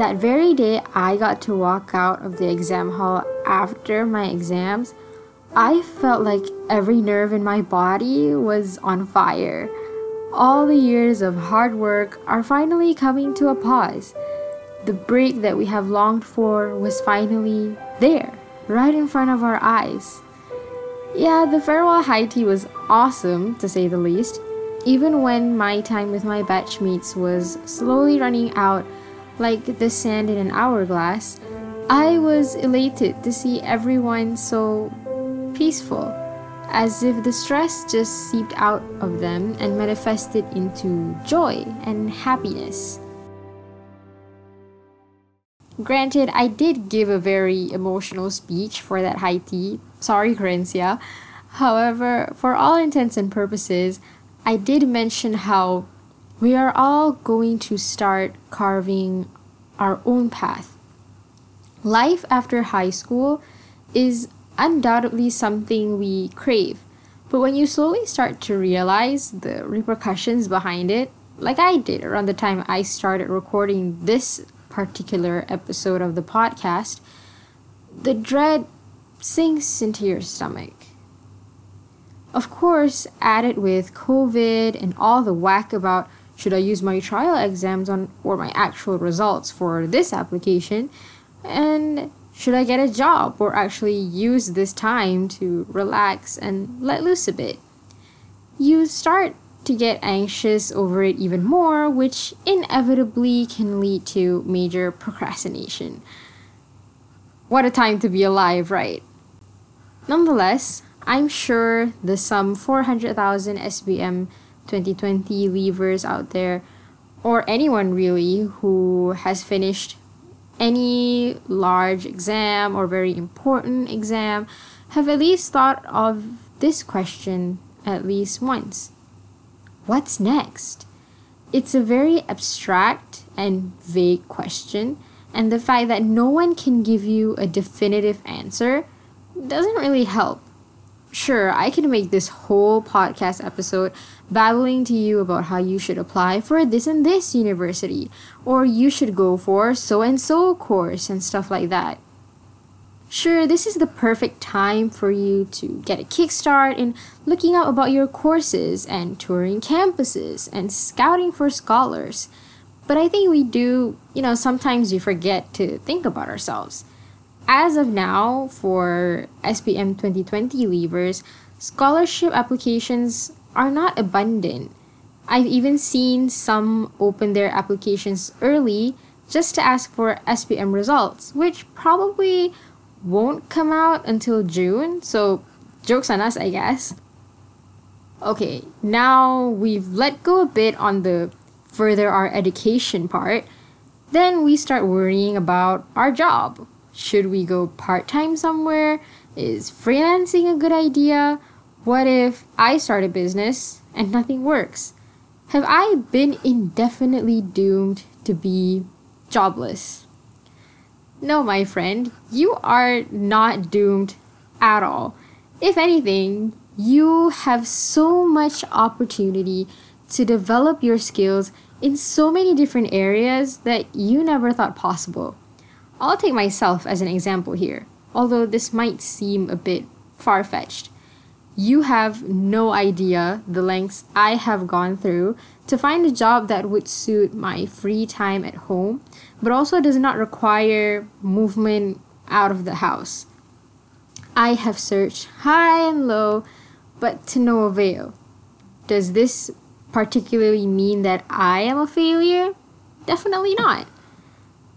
that very day I got to walk out of the exam hall after my exams, I felt like every nerve in my body was on fire. All the years of hard work are finally coming to a pause. The break that we have longed for was finally there, right in front of our eyes. Yeah, the farewell high tea was awesome, to say the least. Even when my time with my batchmates was slowly running out like the sand in an hourglass, I was elated to see everyone so peaceful, as if the stress just seeped out of them and manifested into joy and happiness. Granted, I did give a very emotional speech for that high tea. Sorry, Corencia. However, for all intents and purposes, I did mention how we are all going to start carving our own path. Life after high school is undoubtedly something we crave, but when you slowly start to realize the repercussions behind it, like I did around the time I started recording this particular episode of the podcast, the dread sinks into your stomach. Of course, added with COVID and all the whack about should I use my trial exams on or my actual results for this application, and should I get a job or actually use this time to relax and let loose a bit? You start to get anxious over it even more, which inevitably can lead to major procrastination. What a time to be alive, right? Nonetheless, I'm sure the some 400,000 SPM 2020 leavers out there, or anyone really who has finished any large exam or very important exam, have at least thought of this question at least once what's next? It's a very abstract and vague question, and the fact that no one can give you a definitive answer doesn't really help. Sure, I can make this whole podcast episode babbling to you about how you should apply for this and this university, or you should go for so and so course and stuff like that. Sure, this is the perfect time for you to get a kickstart in looking up about your courses and touring campuses and scouting for scholars. But I think we do, you know, sometimes we forget to think about ourselves. As of now, for SPM 2020 leavers, scholarship applications are not abundant. I've even seen some open their applications early just to ask for SPM results, which probably won't come out until June, so jokes on us, I guess. Okay, now we've let go a bit on the further our education part, then we start worrying about our job. Should we go part time somewhere? Is freelancing a good idea? What if I start a business and nothing works? Have I been indefinitely doomed to be jobless? No, my friend, you are not doomed at all. If anything, you have so much opportunity to develop your skills in so many different areas that you never thought possible. I'll take myself as an example here, although this might seem a bit far fetched. You have no idea the lengths I have gone through to find a job that would suit my free time at home but also does not require movement out of the house. I have searched high and low, but to no avail. Does this particularly mean that I am a failure? Definitely not.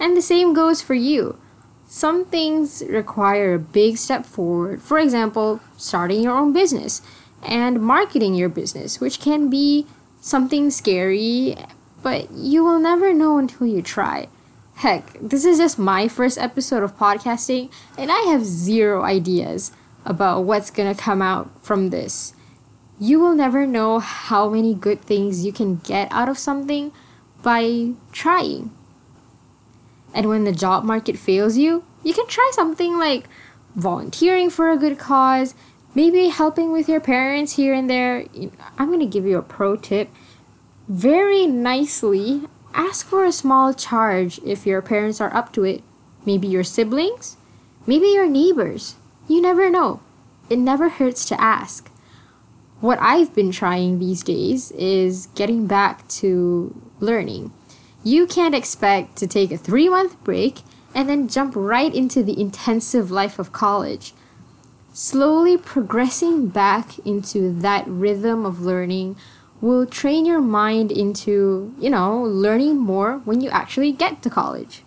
And the same goes for you. Some things require a big step forward, for example, starting your own business and marketing your business, which can be something scary, but you will never know until you try. Heck, this is just my first episode of podcasting, and I have zero ideas about what's gonna come out from this. You will never know how many good things you can get out of something by trying. And when the job market fails you, you can try something like volunteering for a good cause, maybe helping with your parents here and there. I'm gonna give you a pro tip. Very nicely ask for a small charge if your parents are up to it. Maybe your siblings, maybe your neighbors. You never know. It never hurts to ask. What I've been trying these days is getting back to learning. You can't expect to take a three month break and then jump right into the intensive life of college. Slowly progressing back into that rhythm of learning will train your mind into, you know, learning more when you actually get to college.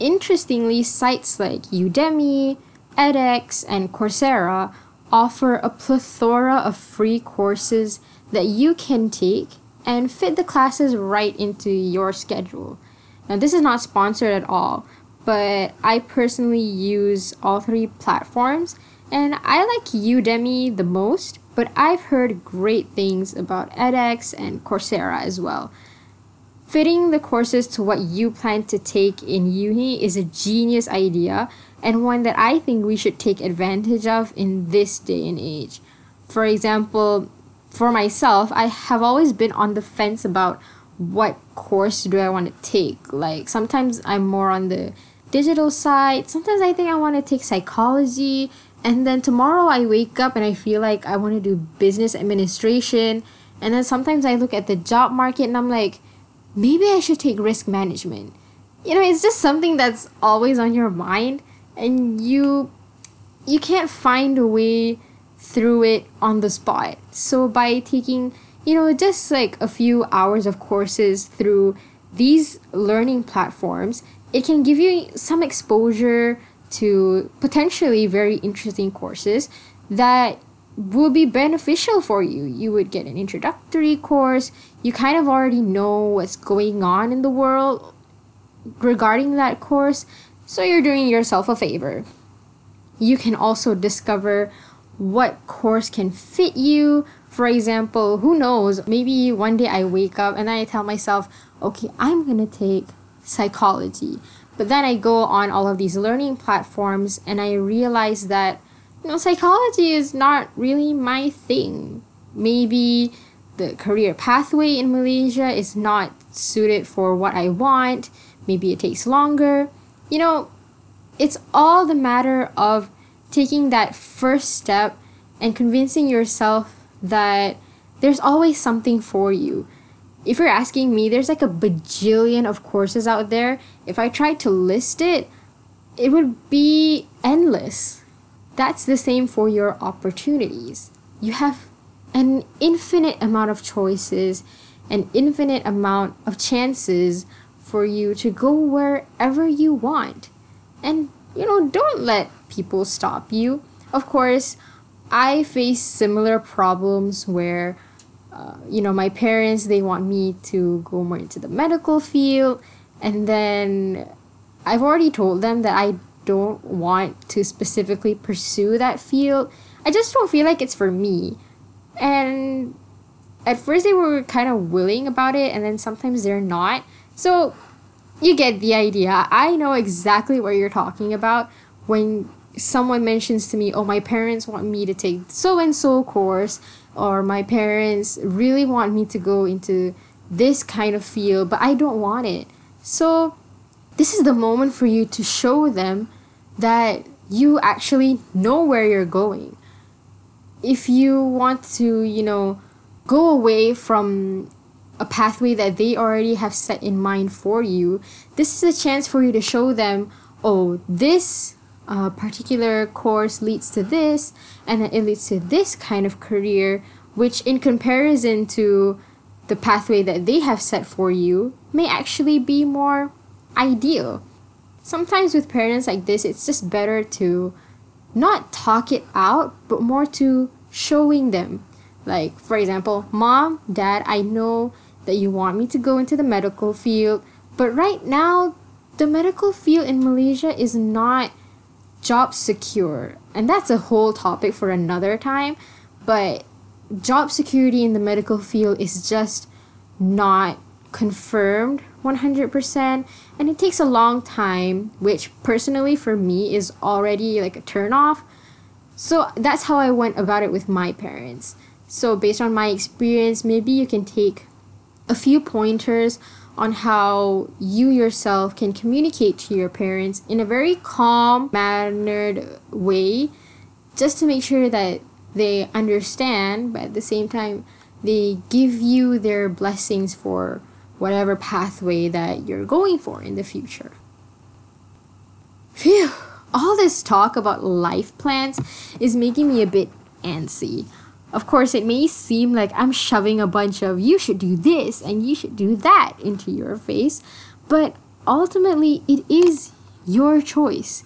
Interestingly, sites like Udemy, edX, and Coursera offer a plethora of free courses that you can take and fit the classes right into your schedule. Now, this is not sponsored at all, but I personally use all three platforms and I like Udemy the most, but I've heard great things about edX and Coursera as well. Fitting the courses to what you plan to take in uni is a genius idea and one that I think we should take advantage of in this day and age. For example, for myself, I have always been on the fence about what course do I want to take. Like sometimes I'm more on the digital side, sometimes I think I want to take psychology, and then tomorrow I wake up and I feel like I want to do business administration, and then sometimes I look at the job market and I'm like, maybe I should take risk management. You know, it's just something that's always on your mind and you you can't find a way through it on the spot. So by taking, you know, just like a few hours of courses through these learning platforms, it can give you some exposure to potentially very interesting courses that will be beneficial for you. You would get an introductory course. You kind of already know what's going on in the world regarding that course, so you're doing yourself a favor. You can also discover what course can fit you. For example, who knows, maybe one day I wake up and I tell myself, okay, I'm gonna take psychology. But then I go on all of these learning platforms and I realize that you know psychology is not really my thing. Maybe the career pathway in Malaysia is not suited for what I want. Maybe it takes longer. You know, it's all the matter of taking that first step and convincing yourself that there's always something for you. If you're asking me, there's like a bajillion of courses out there. If I tried to list it, it would be endless. That's the same for your opportunities. You have an infinite amount of choices, an infinite amount of chances for you to go wherever you want. And, you know, don't let people stop you. Of course, I face similar problems where, uh, you know, my parents, they want me to go more into the medical field. And then I've already told them that I don't want to specifically pursue that field. I just don't feel like it's for me. And at first they were kind of willing about it, and then sometimes they're not. So you get the idea. I know exactly what you're talking about when someone mentions to me, oh, my parents want me to take so and so course, or my parents really want me to go into this kind of field, but I don't want it. So, this is the moment for you to show them that you actually know where you're going. If you want to, you know, go away from a pathway that they already have set in mind for you, this is a chance for you to show them, oh, this uh, particular course leads to this, and it leads to this kind of career, which in comparison to the pathway that they have set for you may actually be more ideal. Sometimes with parents like this, it's just better to not talk it out, but more to showing them. Like, for example, mom, dad, I know that you want me to go into the medical field, but right now, the medical field in Malaysia is not job secure and that's a whole topic for another time but job security in the medical field is just not confirmed 100% and it takes a long time which personally for me is already like a turn off. So that's how i went about it with my parents. So based on my experience maybe you can take a few pointers on how you yourself can communicate to your parents in a very calm, mannered way, just to make sure that they understand, but at the same time, they give you their blessings for whatever pathway that you're going for in the future. Phew! All this talk about life plans is making me a bit antsy. Of course, it may seem like I'm shoving a bunch of you should do this and you should do that into your face, but ultimately, it is your choice.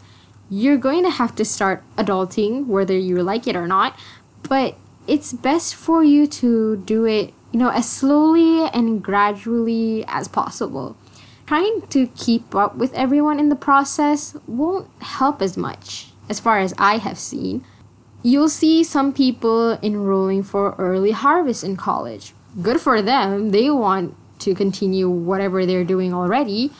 You're going to have to start adulting, whether you like it or not, but it's best for you to do it, you know, as slowly and gradually as possible. Trying to keep up with everyone in the process won't help as much, as far as I have seen you'll see some people enrolling for early harvest in college. Good for them. They want to continue whatever they're doing already.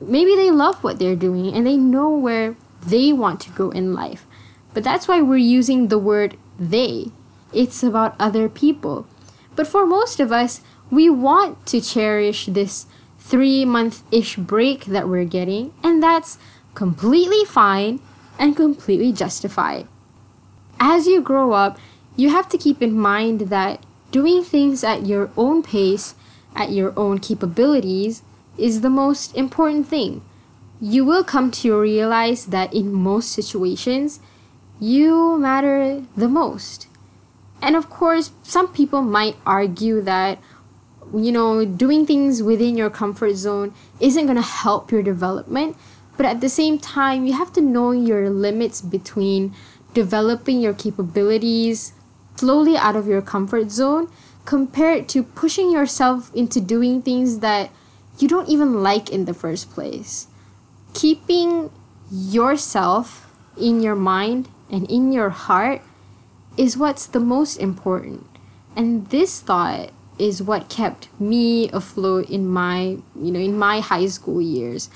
Maybe they love what they're doing and they know where they want to go in life. But that's why we're using the word they. It's about other people. But for most of us, we want to cherish this three month ish break that we're getting, and that's completely fine and completely justified as you grow up, you have to keep in mind that doing things at your own pace, at your own capabilities, is the most important thing. You will come to realize that in most situations, you matter the most. And of course, some people might argue that, you know, doing things within your comfort zone isn't going to help your development. But at the same time, you have to know your limits between developing your capabilities slowly out of your comfort zone compared to pushing yourself into doing things that you don't even like in the first place. Keeping yourself in your mind and in your heart is what's the most important. And this thought is what kept me afloat in my, you know, in my high school years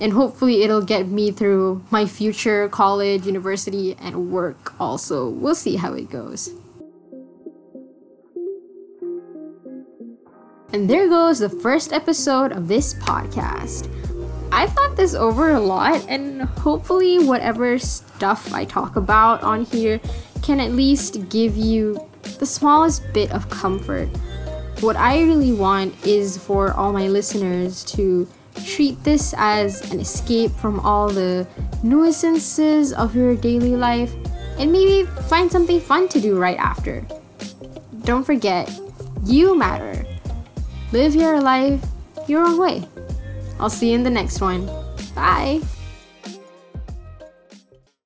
and hopefully it'll get me through my future college, university, and work also. We'll see how it goes. And there goes the first episode of this podcast. I thought this over a lot, and hopefully, whatever stuff I talk about on here can at least give you the smallest bit of comfort. What I really want is for all my listeners to treat this as an escape from all the nuisances of your daily life and maybe find something fun to do right after. Don't forget, you matter. Live your life your own way. I'll see you in the next one. Bye.